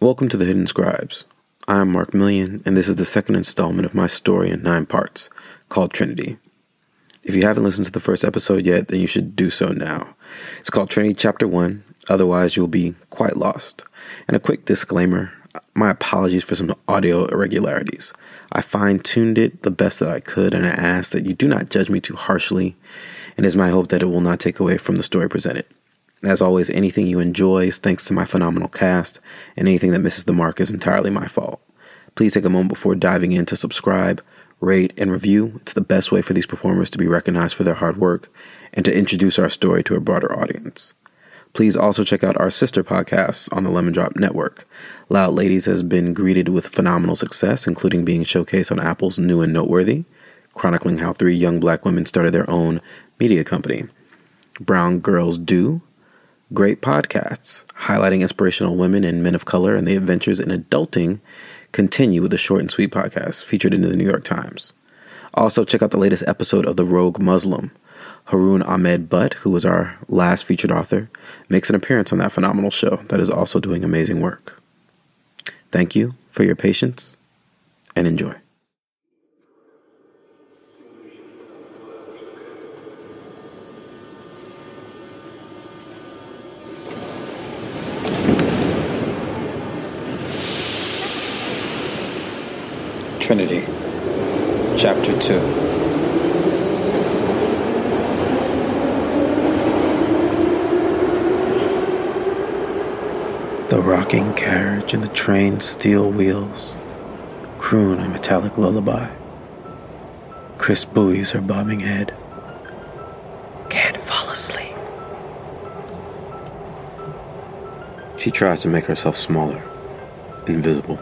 Welcome to the Hidden Scribes. I am Mark Millien, and this is the second installment of my story in nine parts called Trinity. If you haven't listened to the first episode yet, then you should do so now. It's called Trinity Chapter 1, otherwise, you'll be quite lost. And a quick disclaimer my apologies for some audio irregularities. I fine tuned it the best that I could, and I ask that you do not judge me too harshly, and it's my hope that it will not take away from the story presented. As always, anything you enjoy is thanks to my phenomenal cast, and anything that misses the mark is entirely my fault. Please take a moment before diving in to subscribe, rate, and review. It's the best way for these performers to be recognized for their hard work and to introduce our story to a broader audience. Please also check out our sister podcasts on the Lemon Drop Network. Loud Ladies has been greeted with phenomenal success, including being showcased on Apple's New and Noteworthy, chronicling how three young black women started their own media company. Brown Girls Do Great podcasts highlighting inspirational women and men of color and the adventures in adulting continue with the short and sweet podcast featured in the New York Times. Also, check out the latest episode of The Rogue Muslim. Haroon Ahmed Butt, who was our last featured author, makes an appearance on that phenomenal show that is also doing amazing work. Thank you for your patience and enjoy. Trinity, Chapter 2. The rocking carriage and the train's steel wheels croon a metallic lullaby. Krys buoys her bobbing head. Can't fall asleep. She tries to make herself smaller, invisible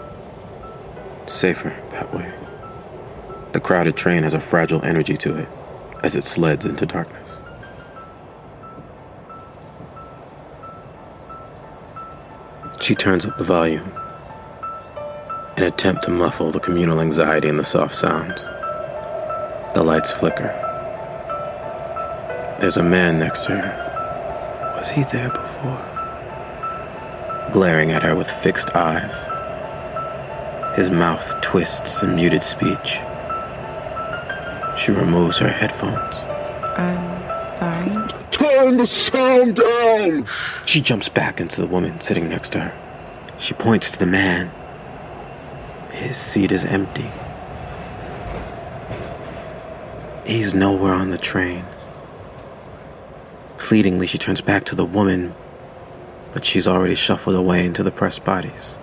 safer that way. The crowded train has a fragile energy to it as it sleds into darkness. She turns up the volume, an attempt to muffle the communal anxiety in the soft sounds. The lights flicker. There's a man next to her. Was he there before? Glaring at her with fixed eyes. His mouth twists in muted speech. She removes her headphones. I'm sorry. Turn the sound down! She jumps back into the woman sitting next to her. She points to the man. His seat is empty. He's nowhere on the train. Pleadingly, she turns back to the woman, but she's already shuffled away into the pressed bodies.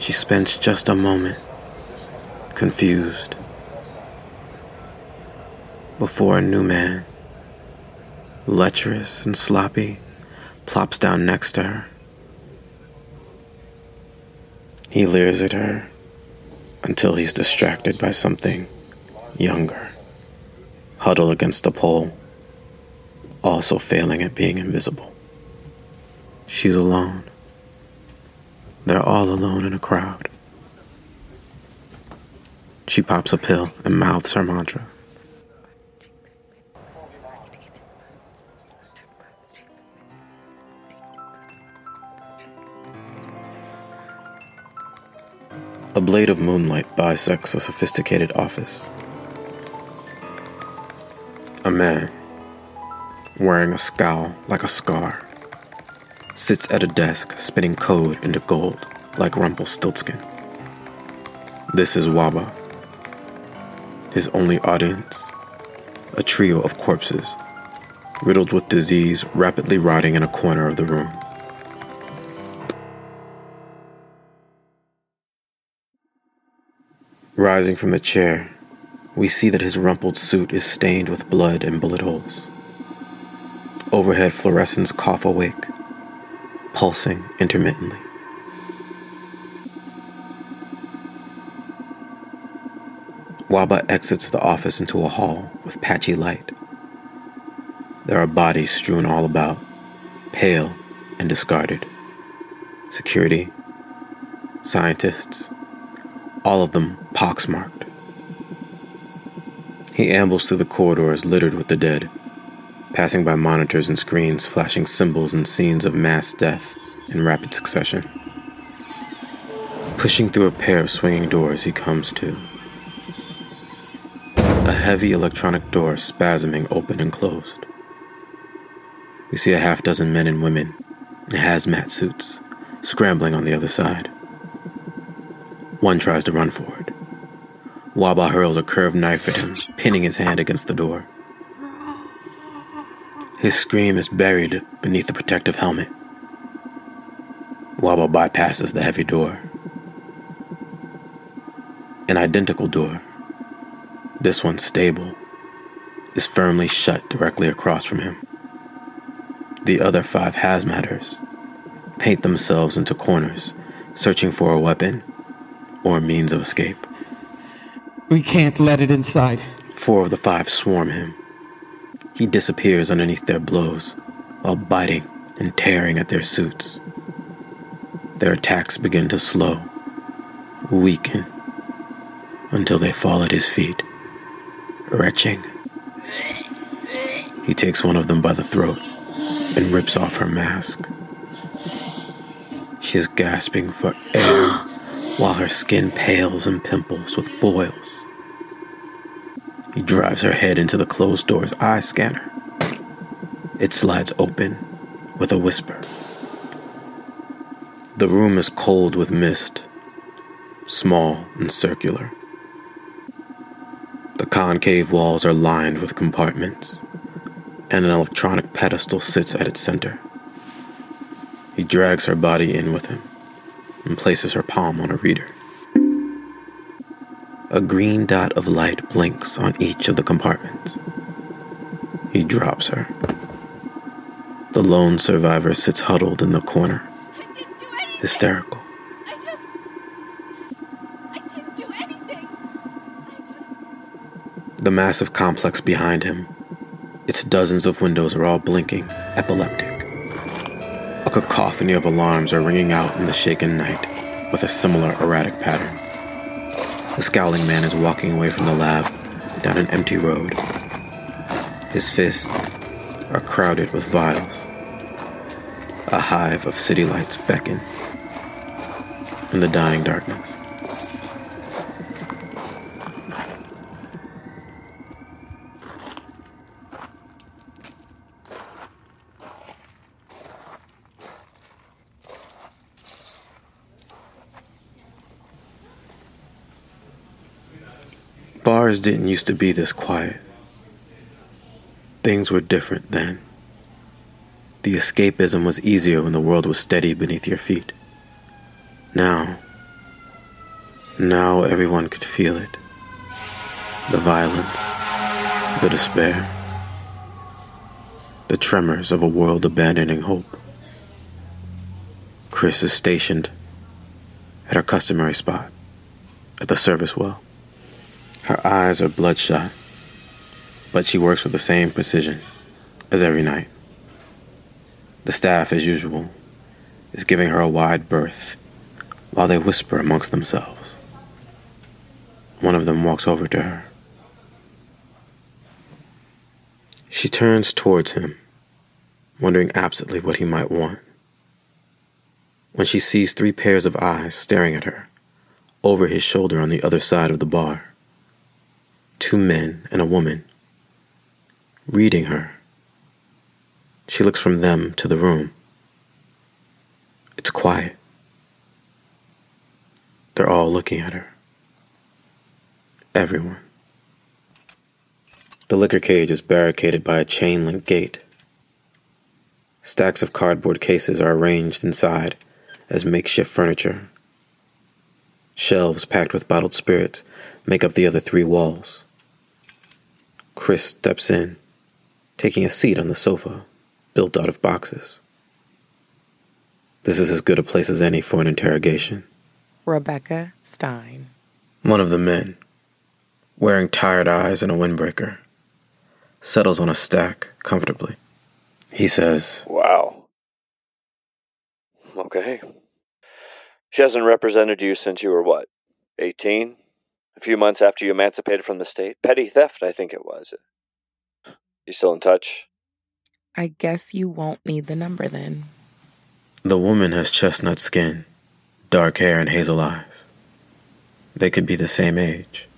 She spends just a moment, confused, before a new man, lecherous and sloppy, plops down next to her. He leers at her until he's distracted by something younger, huddled against the pole, also failing at being invisible. She's alone. They're all alone in a crowd. She pops a pill and mouths her mantra. A blade of moonlight bisects a sophisticated office. A man, wearing a scowl like a scar, sits at a desk spinning code into gold like Rumpelstiltskin. This is Waba. His only audience, a trio of corpses, riddled with disease, rapidly rotting in a corner of the room. Rising from the chair, we see that his rumpled suit is stained with blood and bullet holes. Overhead fluorescents cough awake pulsing intermittently. Waba exits the office into a hall with patchy light. There are bodies strewn all about, pale and discarded. Security, scientists, all of them poxmarked. He ambles through the corridors littered with the dead passing by monitors and screens flashing symbols and scenes of mass death in rapid succession. Pushing through a pair of swinging doors, he comes to a heavy electronic door spasming open and closed. We see a half dozen men and women in hazmat suits scrambling on the other side. One tries to run forward. Waba hurls a curved knife at him, pinning his hand against the door. His scream is buried beneath the protective helmet. Waba bypasses the heavy door. An identical door, this one stable, is firmly shut directly across from him. The other five hazmaters paint themselves into corners, searching for a weapon or a means of escape. We can't let it inside. Four of the five swarm him. He disappears underneath their blows while biting and tearing at their suits. Their attacks begin to slow, weaken, until they fall at his feet, retching. He takes one of them by the throat and rips off her mask. She is gasping for air while her skin pales and pimples with boils. Drives her head into the closed door's eye scanner. It slides open with a whisper. The room is cold with mist, small and circular. The concave walls are lined with compartments, and an electronic pedestal sits at its center. He drags her body in with him and places her palm on a reader. A green dot of light blinks on each of the compartments. He drops her. The lone survivor sits huddled in the corner, I didn't do anything. hysterical. I just. I didn't do anything. Just. The massive complex behind him, its dozens of windows are all blinking, epileptic. A cacophony of alarms are ringing out in the shaken night with a similar erratic pattern. The scowling man is walking away from the lab down an empty road. His fists are crowded with vials. A hive of city lights beckon in the dying darkness. Didn't used to be this quiet. Things were different then. The escapism was easier when the world was steady beneath your feet. Now, now everyone could feel it. The violence, the despair, the tremors of a world abandoning hope. Krys is stationed at her customary spot, at the service well. Her eyes are bloodshot, but she works with the same precision as every night. The staff, as usual, is giving her a wide berth while they whisper amongst themselves. One of them walks over to her. She turns towards him, wondering absently what he might want. When she sees three pairs of eyes staring at her, over his shoulder on the other side of the bar two men and a woman, reading her. She looks from them to the room. It's quiet. They're all looking at her. Everyone. The liquor cage is barricaded by a chain link gate. Stacks of cardboard cases are arranged inside as makeshift furniture. Shelves packed with bottled spirits make up the other three walls. Krys steps in, taking a seat on the sofa, built out of boxes. This is as good a place as any for an interrogation. Rebecca Stein. One of the men, wearing tired eyes and a windbreaker, settles on a stack comfortably. He says, Wow. Okay. She hasn't represented you since you were what? 18? A few months after you emancipated from the state? Petty theft, I think it was. You still in touch? I guess you won't need the number then. The woman has chestnut skin, dark hair, and hazel eyes. They could be the same age.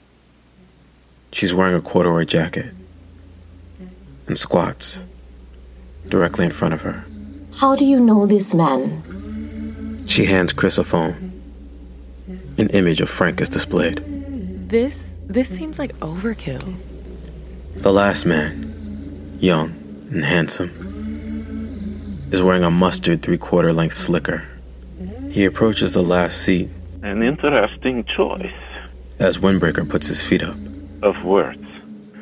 She's wearing a corduroy jacket and squats directly in front of her. How do you know this man? She hands Krys a phone. An image of Frank is displayed. This this seems like overkill. The last man, young and handsome, is wearing a mustard three quarter length slicker. He approaches the last seat An interesting choice as Windbreaker puts his feet up. of words.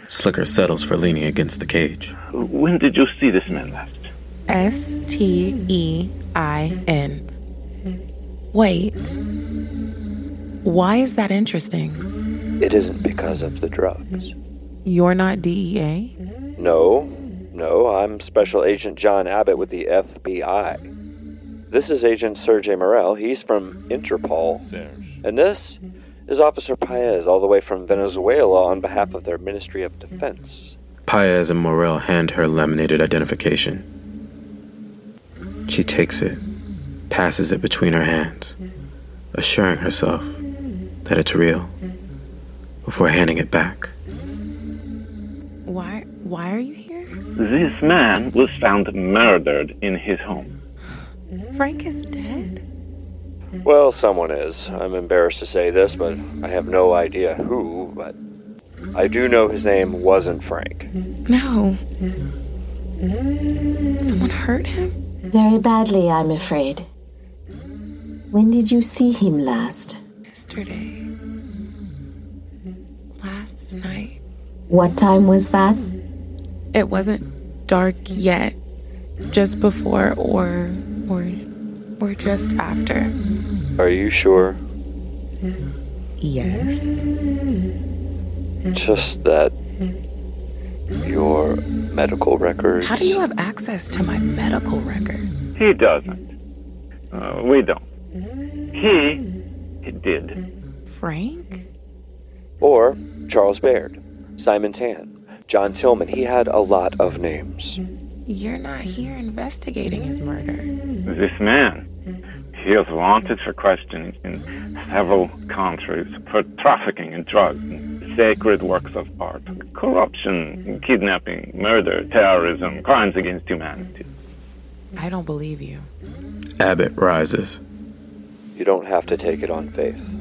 Slicker settles for leaning against the cage. When did you see this man last? S T E I N. Wait. Why is that interesting? It isn't because of the drugs. You're not DEA? No, no, I'm Special Agent John Abbott with the FBI. This is Agent Sergey Morel. He's from Interpol. And this is Officer Paez, all the way from Venezuela on behalf of their Ministry of Defense. Paez and Morel hand her laminated identification. She takes it, passes it between her hands, assuring herself that it's real before handing it back. Why why are you here? This man was found murdered in his home. Frank is dead? Well, someone is. I'm embarrassed to say this, but I have no idea who, but I do know his name wasn't Frank. No. Someone hurt him? Very badly, I'm afraid. When did you see him last? Yesterday. Last night. What time was that? It wasn't dark yet. Just before or or or just after. Are you sure? Yes. Just that your medical records. How do you have access to my medical records? He doesn't. Uh, we don't. He, he did. Frank? Or Charles Baird, Simon Tan, John Tillman. He had a lot of names. You're not here investigating his murder. This man, he is wanted for questioning in several countries for trafficking in drugs, sacred works of art, corruption, kidnapping, murder, terrorism, crimes against humanity. I don't believe you. Abbott rises. You don't have to take it on faith.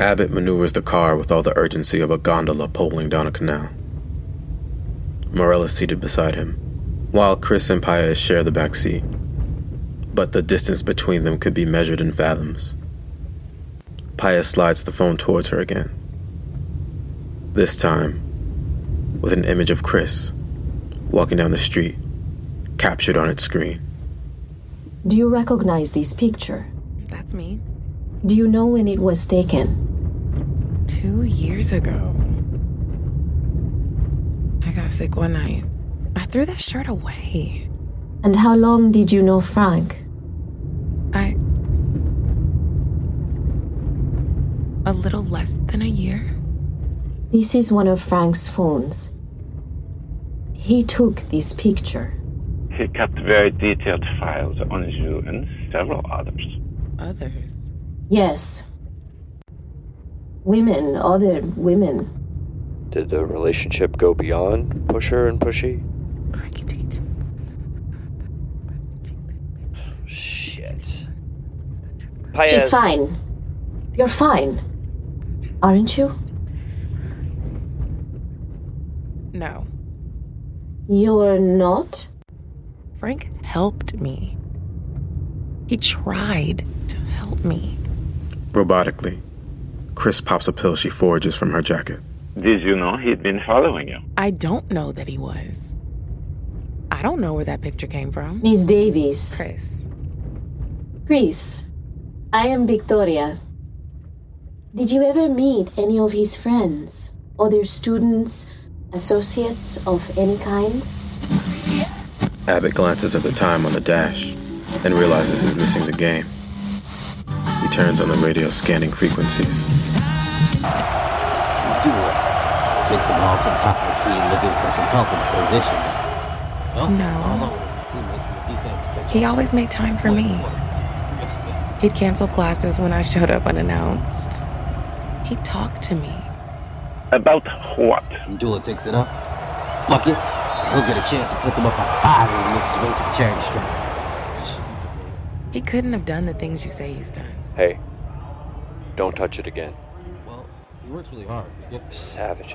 Abbott maneuvers the car with all the urgency of a gondola poling down a canal. Morel is seated beside him, while Krys and Paez share the back seat. But the distance between them could be measured in fathoms. Paez slides the phone towards her again. This time, with an image of Krys walking down the street, captured on its screen. Do you recognize this picture? That's me. Do you know when it was taken? Two years ago. I got sick one night. I threw that shirt away. And how long did you know Frank? I. A little less than a year. This is one of Frank's phones. He took this picture. He kept very detailed files on you and several others. Others. Yes. Women, other women. Did the relationship go beyond pusher and pushy? Shit. Paez. She's fine. You're fine. Aren't you? No. You're not? Frank helped me. He tried to help me. Robotically, Krys pops a pill she forages from her jacket. Did you know he'd been following you? I don't know that he was. I don't know where that picture came from. Miss Davies. Krys. Krys, I am Victoria. Did you ever meet any of his friends? Other students, associates of any kind? Abbott glances at the time on the dash and realizes he's missing the game. He turns on the radio, scanning frequencies. takes the ball to the top of the key looking for some help in transition. Well, No. all over his teammates in the defense catch He always made time for me. He'd cancel classes when I showed up unannounced. He'd talk to me. About what? Dula takes it up. Bucket. He'll get a chance to put them up by five as he makes his way to the charity stripe. He couldn't have done the things you say he's done. Hey, don't touch it again. Well, he works really hard. Yep. Savages.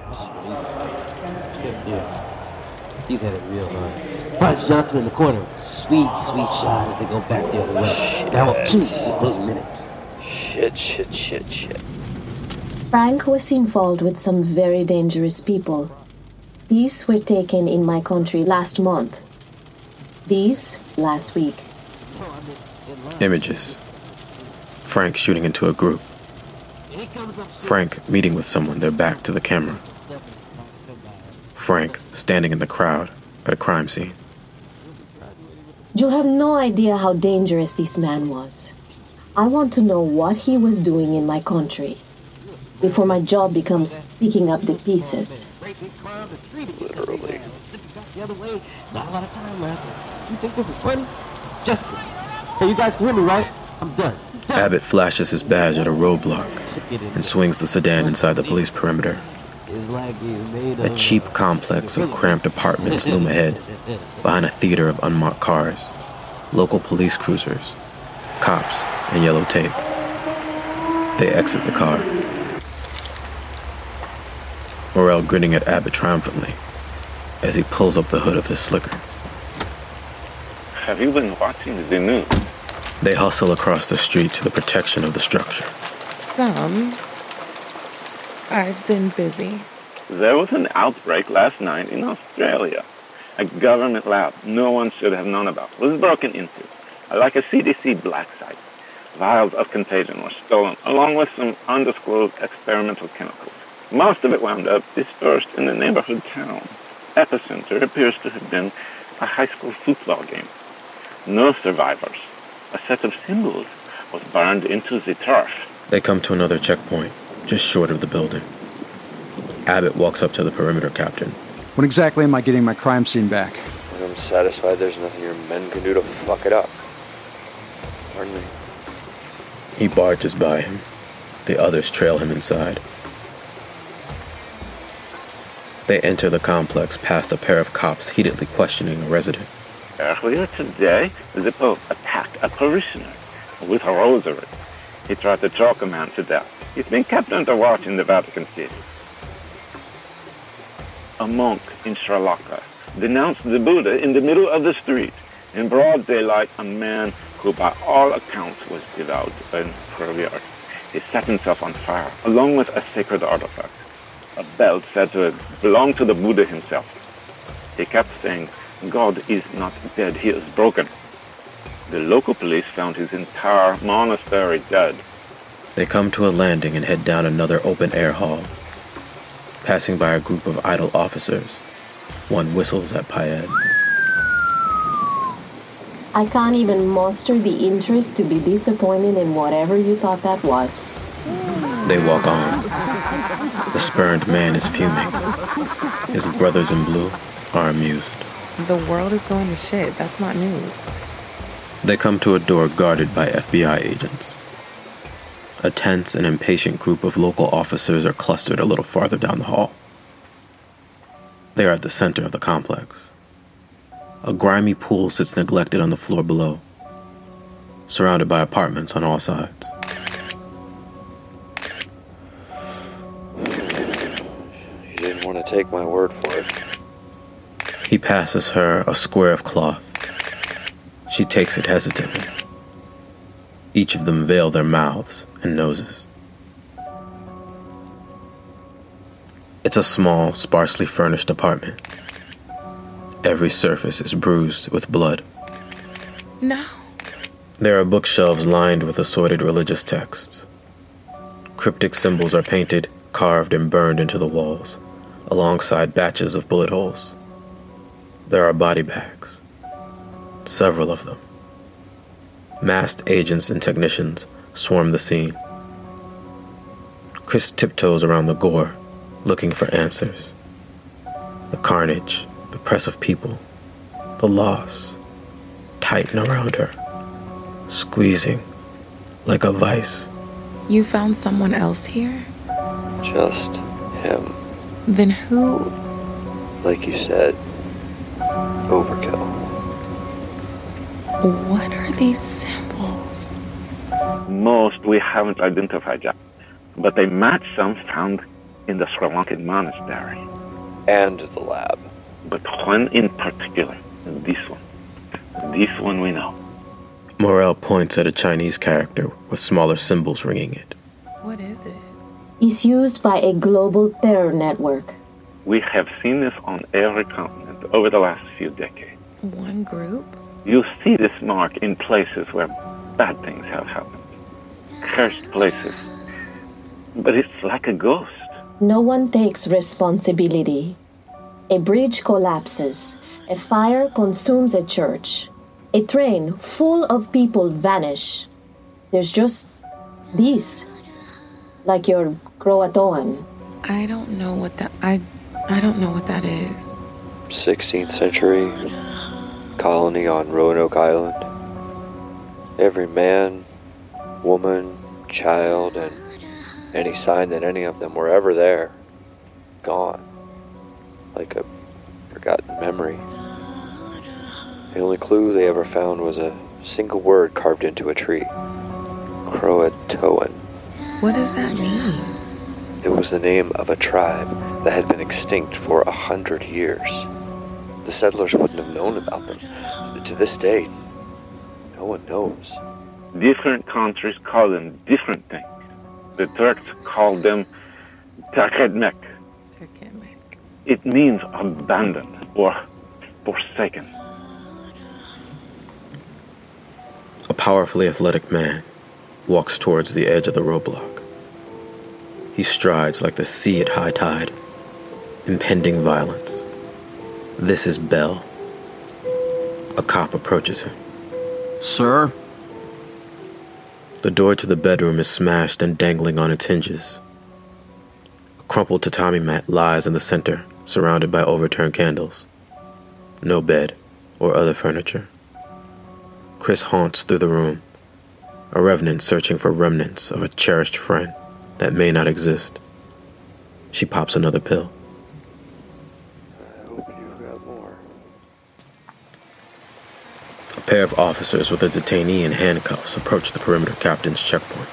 Yeah. He's had it real hard. Finds Johnson in the corner. Sweet, sweet shot as they go back the other way. Now up two in the closing minutes. Shit, shit, shit, shit. Frank was involved with some very dangerous people. These were taken in my country last month. These last week. Images. Frank shooting into a group. Frank meeting with someone, their back to the camera. Frank standing in the crowd at a crime scene. You have no idea how dangerous this man was. I want to know what he was doing in my country before my job becomes picking up the pieces. Literally. The other way. Not a lot of time left. You think this is funny? Just Hey, you guys can hear me, right? I'm done. Abbott flashes his badge at a roadblock and swings the sedan inside the police perimeter. A cheap complex of cramped apartments loom ahead, behind a theater of unmarked cars, local police cruisers, cops, and yellow tape. They exit the car. Morel grinning at Abbott triumphantly as he pulls up the hood of his slicker. Have you been watching the news? They hustle across the street to the protection of the structure. Some. I've been busy. There was an outbreak last night in Australia. A government lab no one should have known about was broken into, like a CDC black site. Vials of contagion were stolen, along with some undisclosed experimental chemicals. Most of it wound up dispersed in the neighborhood town. Epicenter appears to have been a high school football game. No survivors. A set of symbols was burned into the turf. They come to another checkpoint, just short of the building. Abbott walks up to the perimeter captain. When exactly am I getting my crime scene back? When I'm satisfied there's nothing your men can do to fuck it up. Pardon me. He barges by him. The others trail him inside. They enter the complex past a pair of cops heatedly questioning a resident. Earlier uh, today, the Pope attacked a parishioner with a rosary. He tried to choke a man to death. He's been kept under watch in the Vatican City. A monk in Sri Lanka denounced the Buddha in the middle of the street. In broad daylight, a man who by all accounts was devout and revered. He set himself on fire, along with a sacred artifact. A belt said to belong to the Buddha himself. He kept saying, God is not dead, he is broken. The local police found his entire monastery dead. They come to a landing and head down another open air hall. Passing by a group of idle officers, one whistles at Paez. I can't even muster the interest to be disappointed in whatever you thought that was. They walk on. The spurned man is fuming. His brothers in blue are amused. The world is going to shit. That's not news. They come to a door guarded by FBI agents. A tense and impatient group of local officers are clustered a little farther down the hall. They are at the center of the complex. A grimy pool sits neglected on the floor below, surrounded by apartments on all sides. You didn't want to take my word for it. He passes her a square of cloth. She takes it hesitantly. Each of them veil their mouths and noses. It's a small, sparsely furnished apartment. Every surface is bruised with blood. No. There are bookshelves lined with assorted religious texts. Cryptic symbols are painted, carved, and burned into the walls, alongside batches of bullet holes. There are body bags, several of them. Masked agents and technicians swarm the scene. Krys tiptoes around the gore, looking for answers. The carnage, the press of people, the loss tighten around her, squeezing like a vice. You found someone else here? Just him. Then who? Like you said, overkill. What are these symbols? Most we haven't identified yet, but they match some found in the Sri Lankan monastery. And the lab. But one in particular, this one. This one we know. Morel points at a Chinese character with smaller symbols ringing it. What is it? It's used by a global terror network. We have seen this on every continent over the last few decades. One group? You see this mark in places where bad things have happened. Cursed places. But it's like a ghost. No one takes responsibility. A bridge collapses. A fire consumes a church. A train full of people vanish. There's just these. Like your Croatoan. I don't know what that I I don't know what that is. 16th century colony on Roanoke Island. Every man, woman, child, and any sign that any of them were ever there, gone. Like a forgotten memory. The only clue they ever found was a single word carved into a tree Croatoan. What does that mean? It was the name of a tribe that had been extinct for a hundred years. The settlers wouldn't have known about them. To this day, no one knows. Different countries call them different things. The Turks call them Takadmek. It means abandoned or forsaken. A powerfully athletic man walks towards the edge of the roadblock. He strides like the sea at high tide, impending violence. This is Bell. A cop approaches her. Sir? The door to the bedroom is smashed and dangling on its hinges. A crumpled tatami mat lies in the center, surrounded by overturned candles. No bed or other furniture. Krys haunts through the room, a revenant searching for remnants of a cherished friend that may not exist. She pops another pill. Pair of officers with a detainee in handcuffs approach the perimeter captain's checkpoint.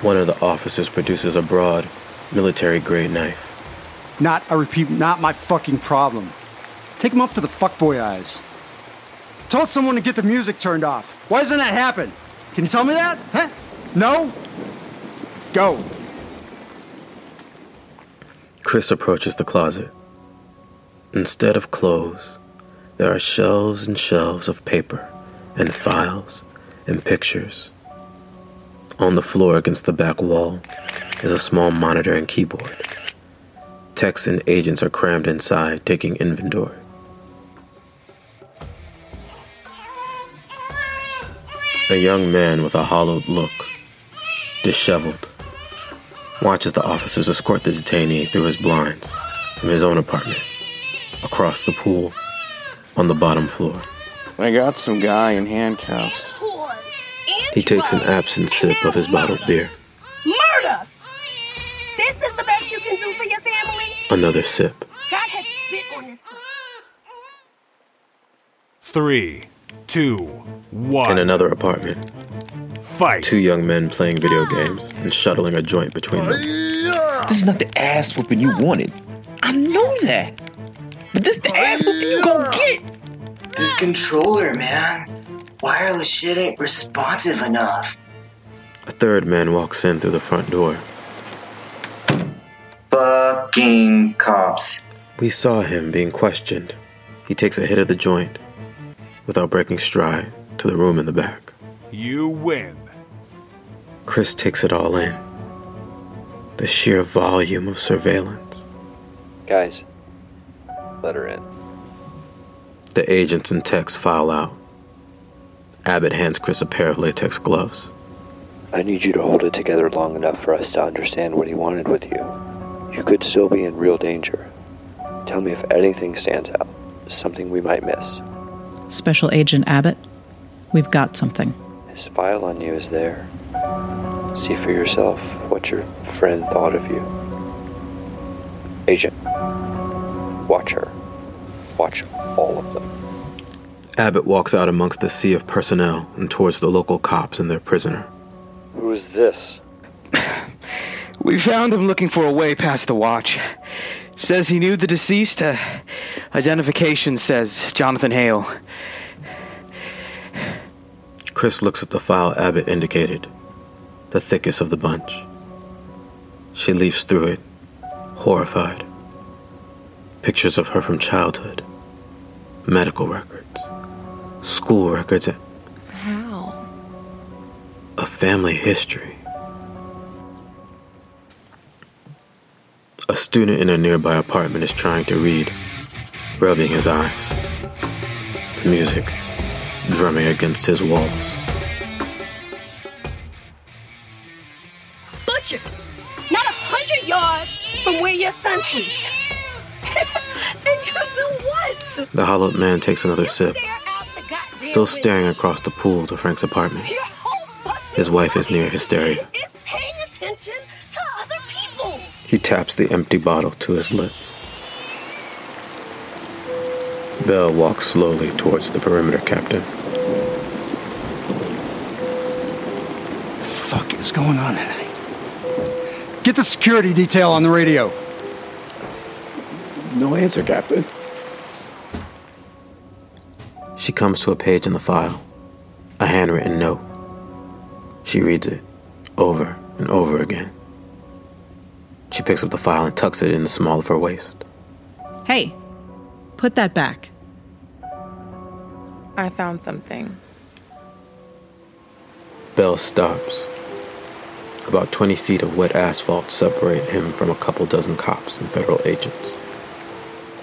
One of the officers produces a broad, military grade knife. Not, I repeat, not my fucking problem. Take him up to the fuckboy eyes. Told someone to get the music turned off. Why doesn't that happen? Can you tell me that? Huh? No? Go. Krys approaches the closet. Instead of clothes, there are shelves and shelves of paper and files and pictures. On the floor against the back wall is a small monitor and keyboard. Techs and agents are crammed inside, taking inventory. A young man with a hollowed look, disheveled, watches the officers escort the detainee through his blinds from his own apartment, across the pool, on the bottom floor. I got some guy in handcuffs. He takes an absent sip of his bottled beer. Murder! This is the best you can do for your family? Another sip. God has spit on this place. Three, two, one. In another apartment, fight. Two young men playing video games and shuttling a joint between them. This is not the ass whooping you wanted. I know that. But this the ass whooping you gonna get. This controller, man. Wireless shit ain't responsive enough. A third man walks in through the front door. Fucking cops. We saw him being questioned. He takes a hit of the joint without breaking stride to the room in the back. You win. Krys takes it all in. The sheer volume of surveillance. Guys, let her in. The agents and techs file out. Abbott hands Krys a pair of latex gloves. I need you to hold it together long enough for us to understand what he wanted with you. You could still be in real danger. Tell me if anything stands out, something we might miss. Special Agent Abbott, we've got something. His file on you is there. See for yourself what your friend thought of you. Agent, watch her. Watch all of them. Abbott walks out amongst the sea of personnel and towards the local cops and their prisoner. Who is this? We found him looking for a way past the watch. Says he knew the deceased. Uh, identification says Jonathan Hale. Krys looks at the file Abbott indicated, the thickest of the bunch. She leafs through it, horrified. Pictures of her from childhood, medical records, school records, How? a family history. A student in a nearby apartment is trying to read, rubbing his eyes. The music drumming against his walls. Butcher, not a hundred yards from where your son sleeps. The hollowed man takes another sip, still staring across the pool to Frank's apartment. His wife is near hysteria. It's paying attention to other people. He taps the empty bottle to his lips. Bell walks slowly towards the perimeter captain. The fuck is going on tonight? Get the security detail on the radio. No answer, Captain. She comes to a page in the file, a handwritten note. She reads it over and over again. She picks up the file and tucks it in the small of her waist. Hey, put that back. I found something. Bell stops. About 20 feet of wet asphalt separate him from a couple dozen cops and federal agents.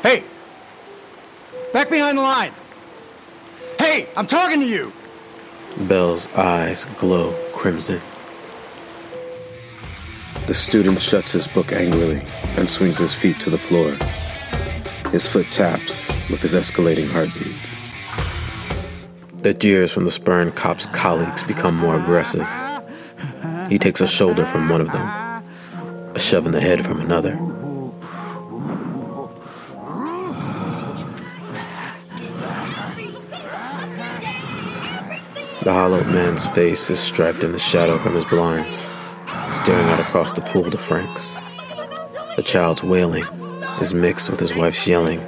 Hey! Back behind the line! Hey, I'm talking to you! Bell's eyes glow crimson. The student shuts his book angrily and swings his feet to the floor. His foot taps with his escalating heartbeat. The jeers from the spurned cop's colleagues become more aggressive. He takes a shoulder from one of them, a shove in the head from another. The hollowed man's face is striped in the shadow from his blinds, staring out across the pool to Frank's. The child's wailing is mixed with his wife's yelling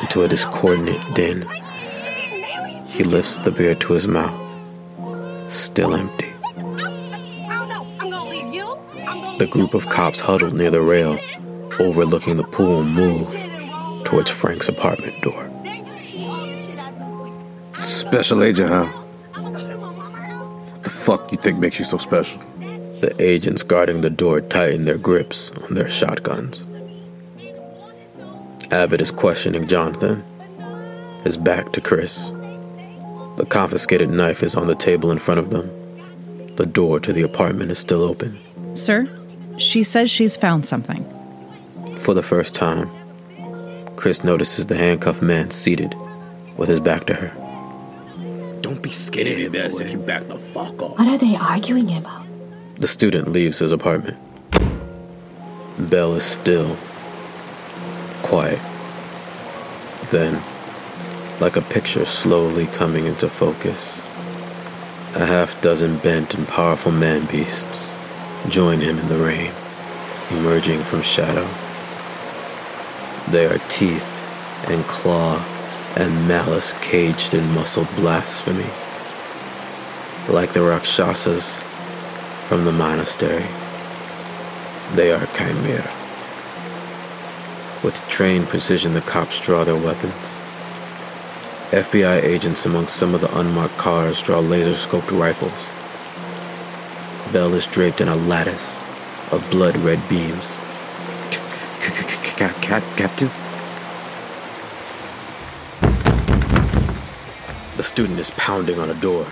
into a discordant din. He lifts the beer to his mouth, still empty. The group of cops huddled near the rail, overlooking the pool, move towards Frank's apartment door. Special agent, huh? What the fuck you think makes you so special? The agents guarding the door tighten their grips on their shotguns. Abbott is questioning Jonathan, his back to Krys. The confiscated knife is on the table in front of them. The door to the apartment is still open. Sir, she says she's found something. For the first time, Krys notices the handcuffed man seated with his back to her. Don't be scared, best if you back the fuck off. What are they arguing about? The student leaves his apartment. Bell is still, quiet. Then, like a picture slowly coming into focus, a half dozen bent and powerful man beasts join him in the rain, emerging from shadow. They are teeth and claw and malice caged in muscle blasphemy, like the Rakshasas from the monastery. They are chimera. With trained precision, the cops draw their weapons. FBI agents among some of the unmarked cars draw laser scoped rifles. Bell is draped in a lattice of blood red beams. Captain? Student is pounding on a door.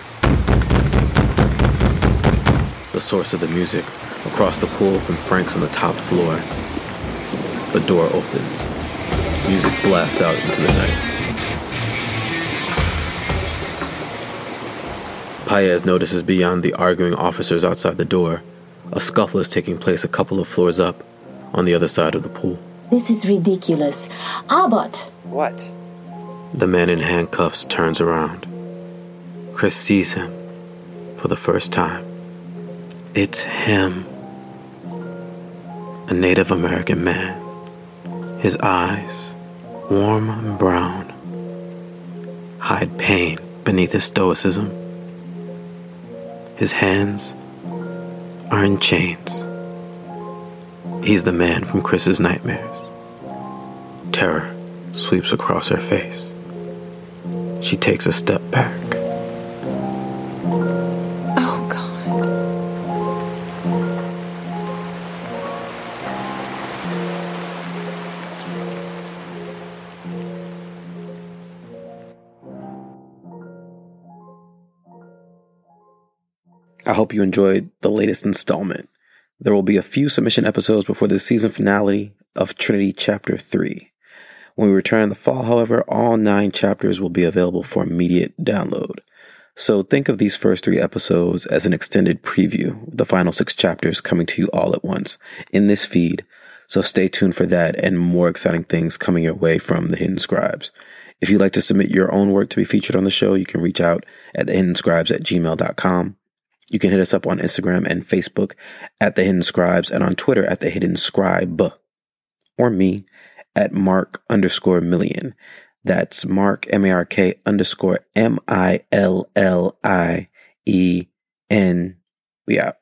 The source of the music across the pool from Frank's on the top floor The door opens. Music blasts out into the night. Paez notices beyond the arguing officers outside the door, a scuffle is taking place a couple of floors up on the other side of the pool. This is ridiculous. Abbott! What? The man in handcuffs turns around. Krys sees him for the first time. It's him. A Native American man. His eyes, warm brown, hide pain beneath his stoicism. His hands are in chains. He's the man from Krys's nightmares. Terror sweeps across her face. She takes a step back. I hope you enjoyed the latest installment. There will be a few submission episodes before the season finale of Trinity Chapter 3. When we return in the fall, however, all nine chapters will be available for immediate download. So think of these first three episodes as an extended preview, the final six chapters coming to you all at once in this feed. So stay tuned for that and more exciting things coming your way from the Hidden Scribes. If you'd like to submit your own work to be featured on the show, you can reach out at thehiddenscribes at gmail.com. You can hit us up on Instagram and Facebook at The Hidden Scribes and on Twitter at The Hidden Scribe or me at Mark underscore Millien. That's Mark, M A R K underscore M I L L I E N. We out.